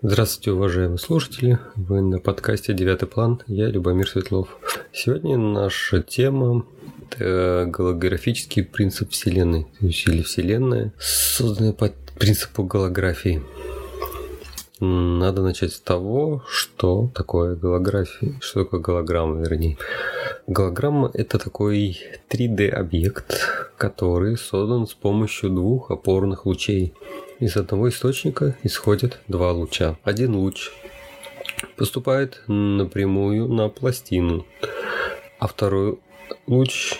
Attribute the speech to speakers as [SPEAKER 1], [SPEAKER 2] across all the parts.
[SPEAKER 1] Здравствуйте, уважаемые слушатели. Вы на подкасте «Девятый план». Я Любомир Светлов. Сегодня наша тема – это голографический принцип Вселенной, то есть или Вселенная, созданная по принципу голографии. Надо начать с того, что такое голография, что такое голограмма, вернее. Голограмма – это такой 3D-объект, который создан с помощью двух опорных лучей – из одного источника исходят два луча. Один луч поступает напрямую на пластину, а второй луч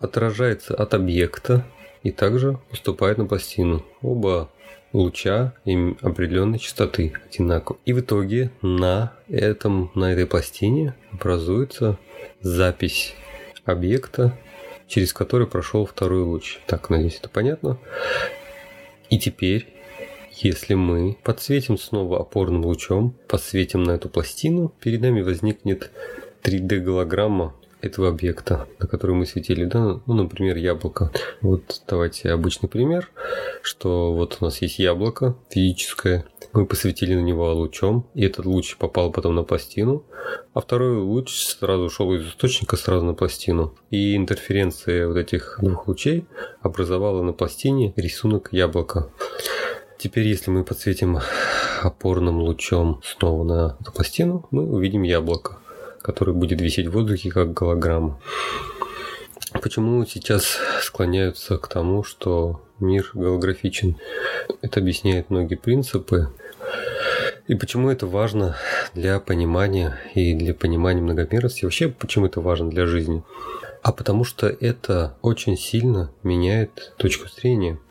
[SPEAKER 1] отражается от объекта и также поступает на пластину. Оба луча им определенной частоты одинаково. И в итоге на, этом, на этой пластине образуется запись объекта, через который прошел второй луч. Так, надеюсь, это понятно. И теперь если мы подсветим снова опорным лучом, подсветим на эту пластину, перед нами возникнет 3D-голограмма этого объекта, на который мы светили, да, ну, например, яблоко. Вот давайте обычный пример, что вот у нас есть яблоко физическое, мы посветили на него лучом, и этот луч попал потом на пластину, а второй луч сразу ушел из источника сразу на пластину. И интерференция вот этих двух лучей образовала на пластине рисунок яблока. Теперь, если мы подсветим опорным лучом снова на эту пластину, мы увидим яблоко, которое будет висеть в воздухе как голограмма. Почему сейчас склоняются к тому, что мир голографичен? Это объясняет многие принципы. И почему это важно для понимания и для понимания многомерности? Вообще, почему это важно для жизни? А потому что это очень сильно меняет точку зрения –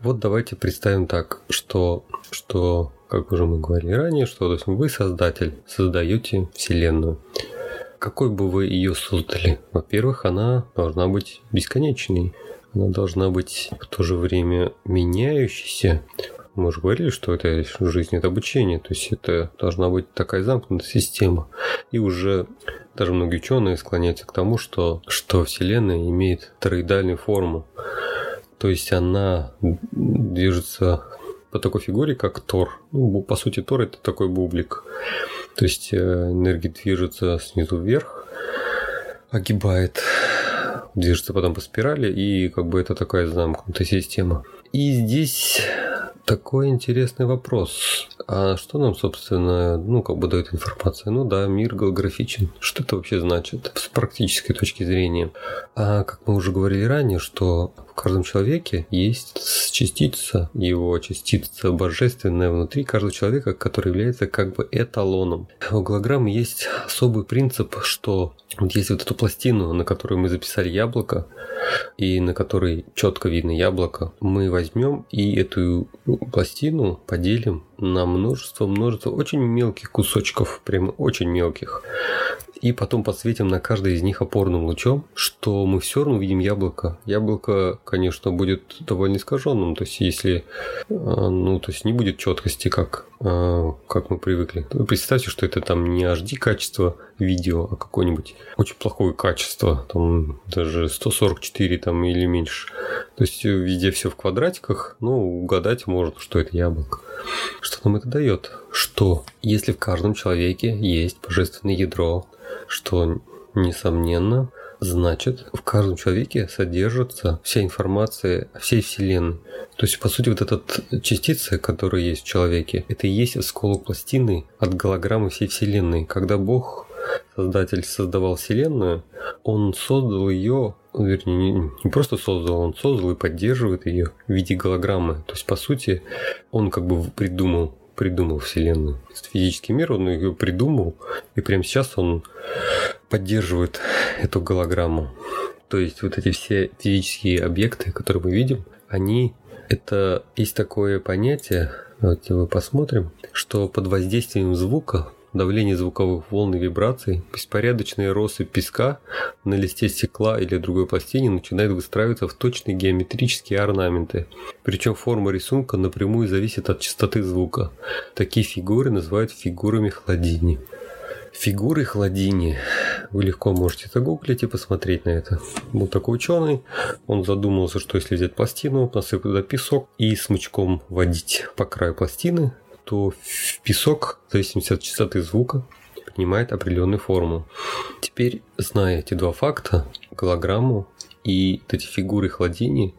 [SPEAKER 1] вот давайте представим так, что, что как уже мы говорили ранее, что то есть вы создатель, создаете Вселенную. Какой бы вы ее создали? Во-первых, она должна быть бесконечной. Она должна быть в то же время меняющейся. Мы уже говорили, что это жизнь, это обучение. То есть это должна быть такая замкнутая система. И уже даже многие ученые склоняются к тому, что, что Вселенная имеет тороидальную форму. То есть она движется по такой фигуре, как Тор. Ну, по сути, Тор это такой бублик. То есть э, энергия движется снизу вверх, огибает, движется потом по спирали, и как бы это такая замкнутая система. И здесь такой интересный вопрос. А что нам, собственно, ну, как бы дает информация? Ну да, мир голографичен. Что это вообще значит с практической точки зрения? А как мы уже говорили ранее, что каждом человеке есть частица, его частица божественная внутри каждого человека, который является как бы эталоном. У голограммы есть особый принцип, что вот есть вот эту пластину, на которую мы записали яблоко, и на которой четко видно яблоко, мы возьмем и эту пластину поделим на множество-множество очень мелких кусочков, прямо очень мелких. И потом подсветим на каждый из них опорным лучом, что мы все равно увидим яблоко. Яблоко, конечно, будет довольно искаженным. То есть, если, э, ну, то есть не будет четкости, как, как мы привыкли. Представьте, что это там не HD качество видео, а какое-нибудь очень плохое качество, там даже 144 там или меньше. То есть везде все в квадратиках, ну, угадать можно, что это яблоко. Что нам это дает? Что если в каждом человеке есть божественное ядро, что, несомненно, значит, в каждом человеке содержится вся информация всей Вселенной. То есть, по сути, вот эта частица, которая есть в человеке, это и есть осколок пластины от голограммы всей Вселенной. Когда Бог, Создатель, создавал Вселенную, Он создал ее вернее, не, не просто создал, он создал и поддерживает ее в виде голограммы. То есть, по сути, он как бы придумал придумал Вселенную. Физический мир, он ее придумал, и прямо сейчас он поддерживает эту голограмму. То есть вот эти все физические объекты, которые мы видим, они это есть такое понятие, давайте мы посмотрим, что под воздействием звука давление звуковых волн и вибраций, беспорядочные росы песка на листе стекла или другой пластине начинают выстраиваться в точные геометрические орнаменты. Причем форма рисунка напрямую зависит от частоты звука. Такие фигуры называют фигурами хладини. Фигуры хладини. Вы легко можете загуглить и посмотреть на это. Был такой ученый, он задумался, что если взять пластину, насыпать туда песок и смычком водить по краю пластины, то песок, в зависимости от частоты звука, принимает определенную форму. Теперь, зная эти два факта, голограмму и вот эти фигуры хладения.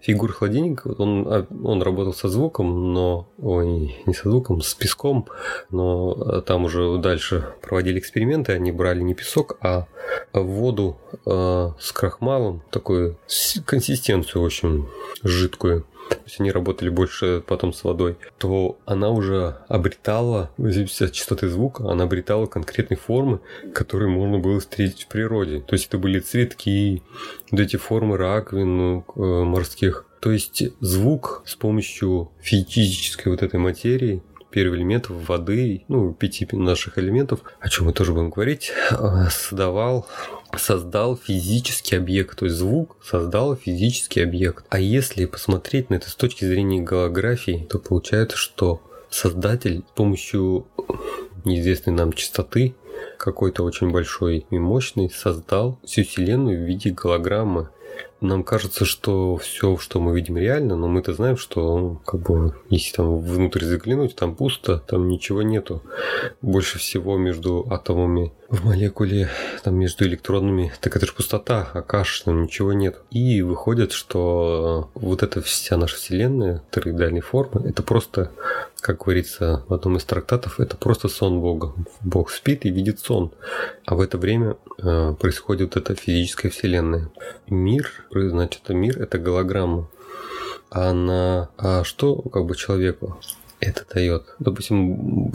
[SPEAKER 1] Фигуры хладения, он, а, он работал со звуком, но... Ой, не со звуком, с песком, но а, там уже дальше проводили эксперименты, они брали не песок, а воду э, с крахмалом, такую консистенцию очень жидкую то есть они работали больше потом с водой, то она уже обретала, в от частоты звука, она обретала конкретные формы, которые можно было встретить в природе. То есть это были цветки, вот эти формы раковин ну, э, морских. То есть звук с помощью физической вот этой материи первых элементов воды, ну, пяти наших элементов, о чем мы тоже будем говорить, э, создавал создал физический объект, то есть звук создал физический объект. А если посмотреть на это с точки зрения голографии, то получается, что создатель с помощью неизвестной нам частоты какой-то очень большой и мощный создал всю Вселенную в виде голограммы нам кажется, что все, что мы видим реально, но мы-то знаем, что ну, как бы если там внутрь заглянуть, там пусто, там ничего нету. Больше всего между атомами в молекуле, там между электронами, так это же пустота, а каш, там ничего нет. И выходит, что вот эта вся наша Вселенная, тороидальной формы, это просто как говорится в одном из трактатов, это просто сон Бога. Бог спит и видит сон. А в это время э, происходит эта физическая вселенная. Мир, значит, мир это голограмма. А на а что как бы человеку это дает? Допустим,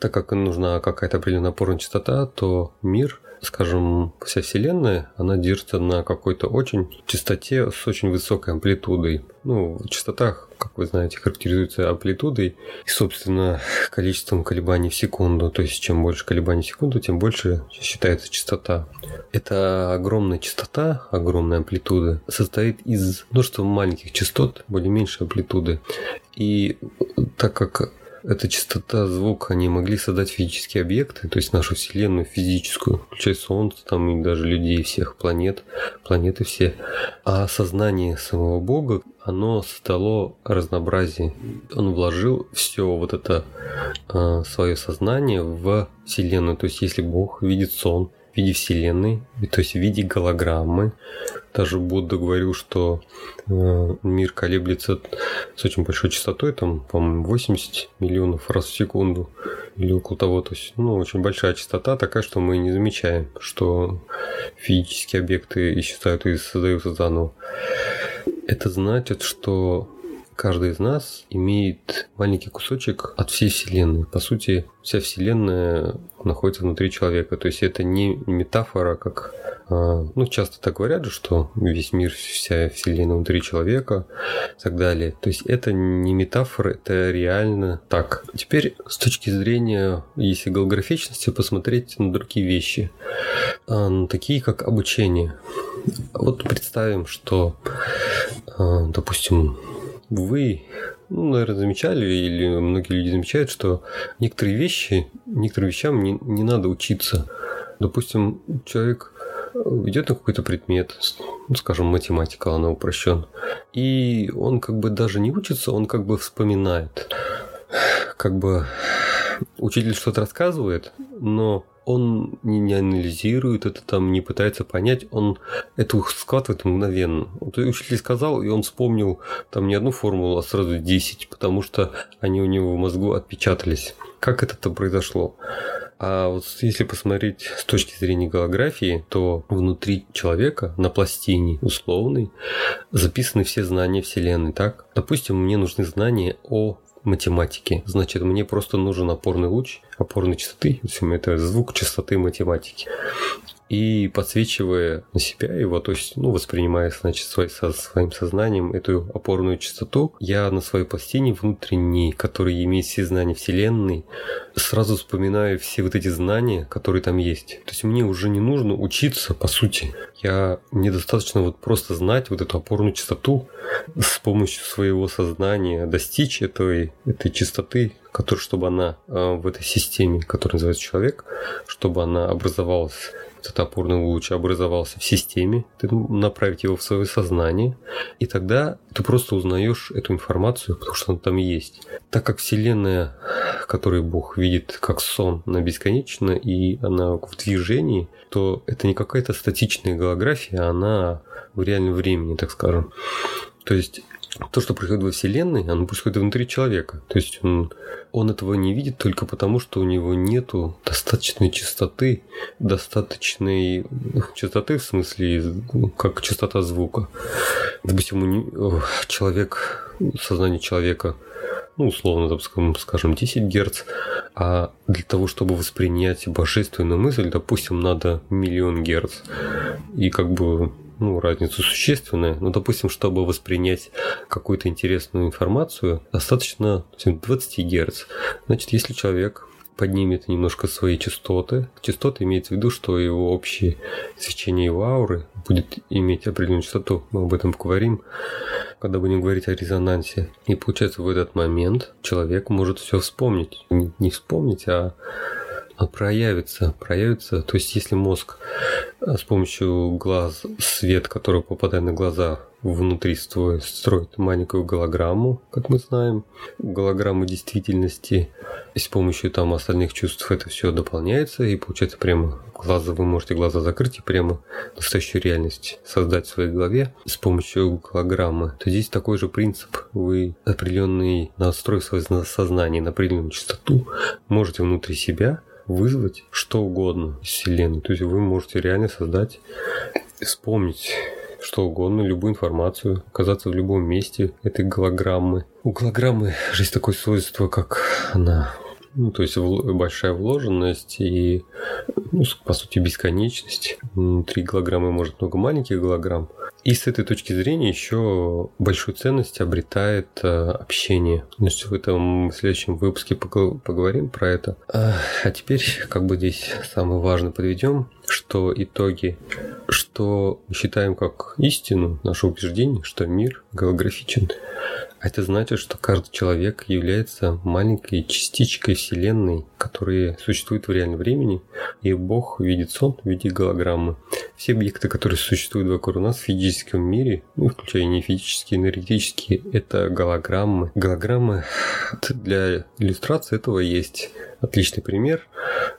[SPEAKER 1] так как нужна какая-то определенная опорная частота, то мир скажем, вся Вселенная, она держится на какой-то очень частоте с очень высокой амплитудой. Ну, частота, как вы знаете, характеризуется амплитудой и, собственно, количеством колебаний в секунду. То есть, чем больше колебаний в секунду, тем больше считается частота. Эта огромная частота, огромная амплитуда, состоит из множества маленьких частот, более меньшей амплитуды. И так как эта частота звука, они могли создать физические объекты, то есть нашу Вселенную физическую, включая Солнце, там и даже людей всех планет, планеты все. А сознание самого Бога, оно создало разнообразие. Он вложил все вот это э, свое сознание в Вселенную. То есть если Бог видит сон, в виде Вселенной, то есть в виде голограммы. Даже Будда говорил, что э, мир колеблется с очень большой частотой, там, по-моему, 80 миллионов раз в секунду или около того. То есть, ну, очень большая частота такая, что мы не замечаем, что физические объекты исчезают и создаются заново. Это значит, что каждый из нас имеет маленький кусочек от всей Вселенной. По сути, вся Вселенная находится внутри человека. То есть это не метафора, как а, ну, часто так говорят что весь мир, вся Вселенная внутри человека и так далее. То есть это не метафора, это реально так. Теперь с точки зрения, если голографичности, посмотреть на другие вещи, а, такие как обучение. Вот представим, что, а, допустим, вы, ну, наверное, замечали, или многие люди замечают, что некоторые вещи, некоторым вещам не, не надо учиться. Допустим, человек идет на какой-то предмет, ну, скажем, математика, она упрощен, и он как бы даже не учится, он как бы вспоминает. Как бы учитель что-то рассказывает, но он не, не анализирует это, там не пытается понять, он это схватывает мгновенно. Вот учитель сказал, и он вспомнил там не одну формулу, а сразу 10, потому что они у него в мозгу отпечатались. Как это-то произошло? А вот если посмотреть с точки зрения голографии, то внутри человека на пластине условной записаны все знания Вселенной, так? Допустим, мне нужны знания о математики. Значит, мне просто нужен опорный луч опорной частоты. Это звук частоты математики и подсвечивая на себя его, то есть, ну, воспринимая, значит, свой, со своим сознанием эту опорную частоту, я на своей пластине внутренней, которая имеет все знания Вселенной, сразу вспоминаю все вот эти знания, которые там есть. То есть мне уже не нужно учиться, по сути. Я недостаточно вот просто знать вот эту опорную частоту с помощью своего сознания, достичь этой, этой частоты, который, чтобы она э, в этой системе, которая называется человек, чтобы она образовалась этот опорный луч образовался в системе, ты направить его в свое сознание, и тогда ты просто узнаешь эту информацию, потому что она там есть. Так как Вселенная, которую Бог видит как сон, она бесконечна, и она в движении, то это не какая-то статичная голография, она в реальном времени, так скажем. То есть то, что происходит во Вселенной, оно происходит внутри человека. То есть он, он этого не видит только потому, что у него нету достаточной частоты, достаточной частоты в смысле, как частота звука. Допустим, у не, человек, сознание человека ну, условно, там, скажем, 10 Гц, а для того, чтобы воспринять божественную мысль, допустим, надо миллион Гц. И как бы ну, разница существенная. Но, допустим, чтобы воспринять какую-то интересную информацию, достаточно 20 Гц. Значит, если человек поднимет немножко свои частоты. Частоты имеется в виду, что его общее свечение его ауры будет иметь определенную частоту. Мы об этом поговорим, когда будем говорить о резонансе. И получается, в этот момент человек может все вспомнить. Не вспомнить, а проявится, проявится. То есть, если мозг с помощью глаз, свет, который попадает на глаза, внутри строит маленькую голограмму, как мы знаем, голограмму действительности, и с помощью там остальных чувств это все дополняется, и получается прямо глаза, вы можете глаза закрыть и прямо настоящую реальность создать в своей голове. С помощью голограммы, то здесь такой же принцип. Вы определенный настрой своего сознания на определенную частоту. Можете внутри себя вызвать что угодно из Вселенной. То есть вы можете реально создать, вспомнить что угодно, любую информацию, оказаться в любом месте этой голограммы. У голограммы есть такое свойство, как она ну, то есть большая вложенность и, ну, по сути, бесконечность. Внутри голограммы может много маленьких голограмм. И с этой точки зрения еще большую ценность обретает э, общение. Значит, в этом следующем выпуске поговорим про это. А теперь, как бы здесь самое важное подведем, что итоги, что мы считаем как истину, наше убеждение, что мир голографичен. Это значит, что каждый человек является маленькой частичкой Вселенной, которая существует в реальном времени, и Бог видит сон в виде голограммы. Все объекты, которые существуют вокруг нас в физическом мире, ну, включая не физические, энергетические, это голограммы. Голограммы для иллюстрации этого есть отличный пример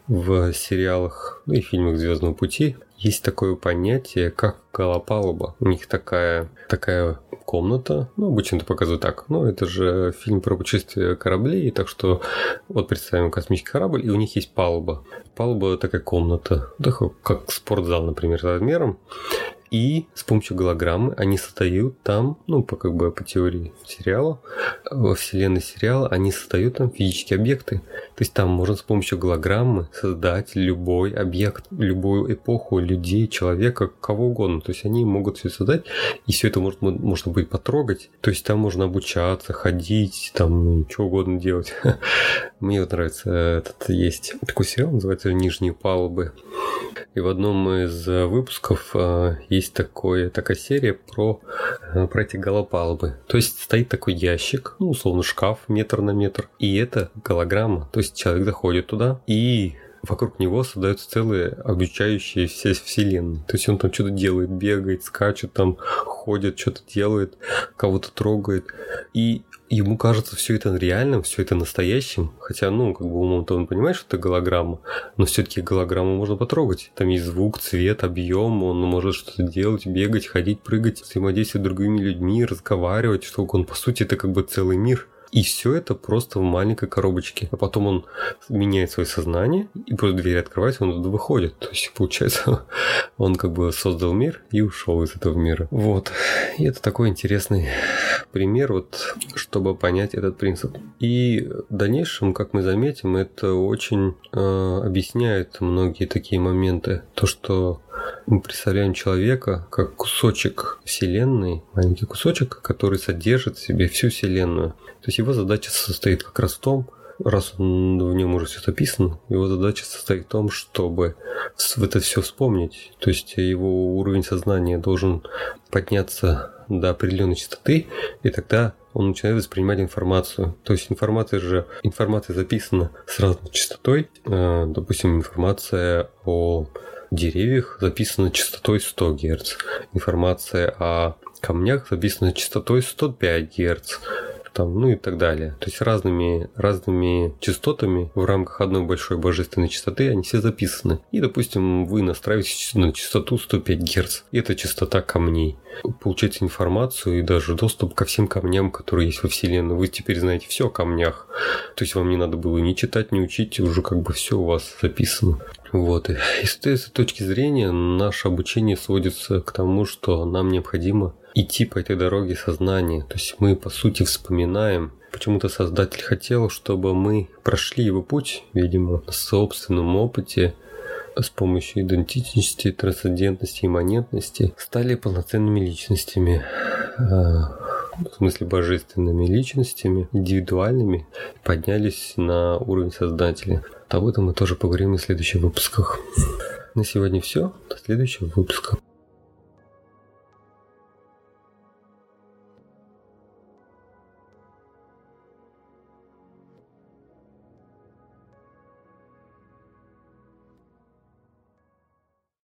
[SPEAKER 1] в сериалах ну, и фильмах Звездного пути. Есть такое понятие, как голопалуба. У них такая, такая комната. Ну, обычно это показывают так. Ну, это же фильм про путешествие кораблей, так что вот представим космический корабль, и у них есть палуба. Палуба такая комната, как спортзал, например, размером и с помощью голограммы они создают там, ну, по, как бы по теории сериала, во вселенной сериала, они создают там физические объекты. То есть там можно с помощью голограммы создать любой объект, любую эпоху людей, человека, кого угодно. То есть они могут все создать, и все это может, можно будет потрогать. То есть там можно обучаться, ходить, там что угодно делать. Мне вот нравится этот есть такой сериал, называется «Нижние палубы». И в одном из выпусков а, есть такое, такая серия про, а, про эти голопалубы. То есть стоит такой ящик, ну, условно, шкаф метр на метр, и это голограмма. То есть человек заходит туда, и вокруг него создаются целые обучающие все вселенные. То есть он там что-то делает, бегает, скачет, там ходит, что-то делает, кого-то трогает. И ему кажется все это реальным, все это настоящим. Хотя, ну, как бы умом-то он понимает, что это голограмма, но все-таки голограмму можно потрогать. Там есть звук, цвет, объем, он может что-то делать, бегать, ходить, прыгать, взаимодействовать с другими людьми, разговаривать, что он, по сути, это как бы целый мир. И все это просто в маленькой коробочке. А потом он меняет свое сознание, и просто дверь открывается, он туда выходит. То есть, получается, он как бы создал мир и ушел из этого мира. Вот. И это такой интересный пример, вот, чтобы понять этот принцип. И в дальнейшем, как мы заметим, это очень э, объясняет многие такие моменты. То, что мы представляем человека как кусочек Вселенной, маленький кусочек, который содержит в себе всю Вселенную. То есть его задача состоит как раз в том, раз в нем уже все описано, его задача состоит в том, чтобы это все вспомнить. То есть его уровень сознания должен подняться до определенной частоты, и тогда он начинает воспринимать информацию. То есть информация же, информация записана с разной частотой. Э, допустим, информация о деревьях записана частотой 100 Гц. Информация о камнях записана частотой 105 Гц там, ну и так далее. То есть разными, разными частотами в рамках одной большой божественной частоты они все записаны. И, допустим, вы настраиваете на частоту 105 Гц. Это частота камней. Получаете информацию и даже доступ ко всем камням, которые есть во Вселенной. Вы теперь знаете все о камнях. То есть вам не надо было ни читать, ни учить, уже как бы все у вас записано. Вот. И с этой точки зрения наше обучение сводится к тому, что нам необходимо идти по этой дороге сознания. То есть мы, по сути, вспоминаем, Почему-то Создатель хотел, чтобы мы прошли его путь, видимо, на собственном опыте, с помощью идентичности, трансцендентности, имманентности, стали полноценными личностями, а, в смысле божественными личностями, индивидуальными, поднялись на уровень Создателя. Об этом мы тоже поговорим в следующих выпусках. На сегодня все. До следующего выпуска.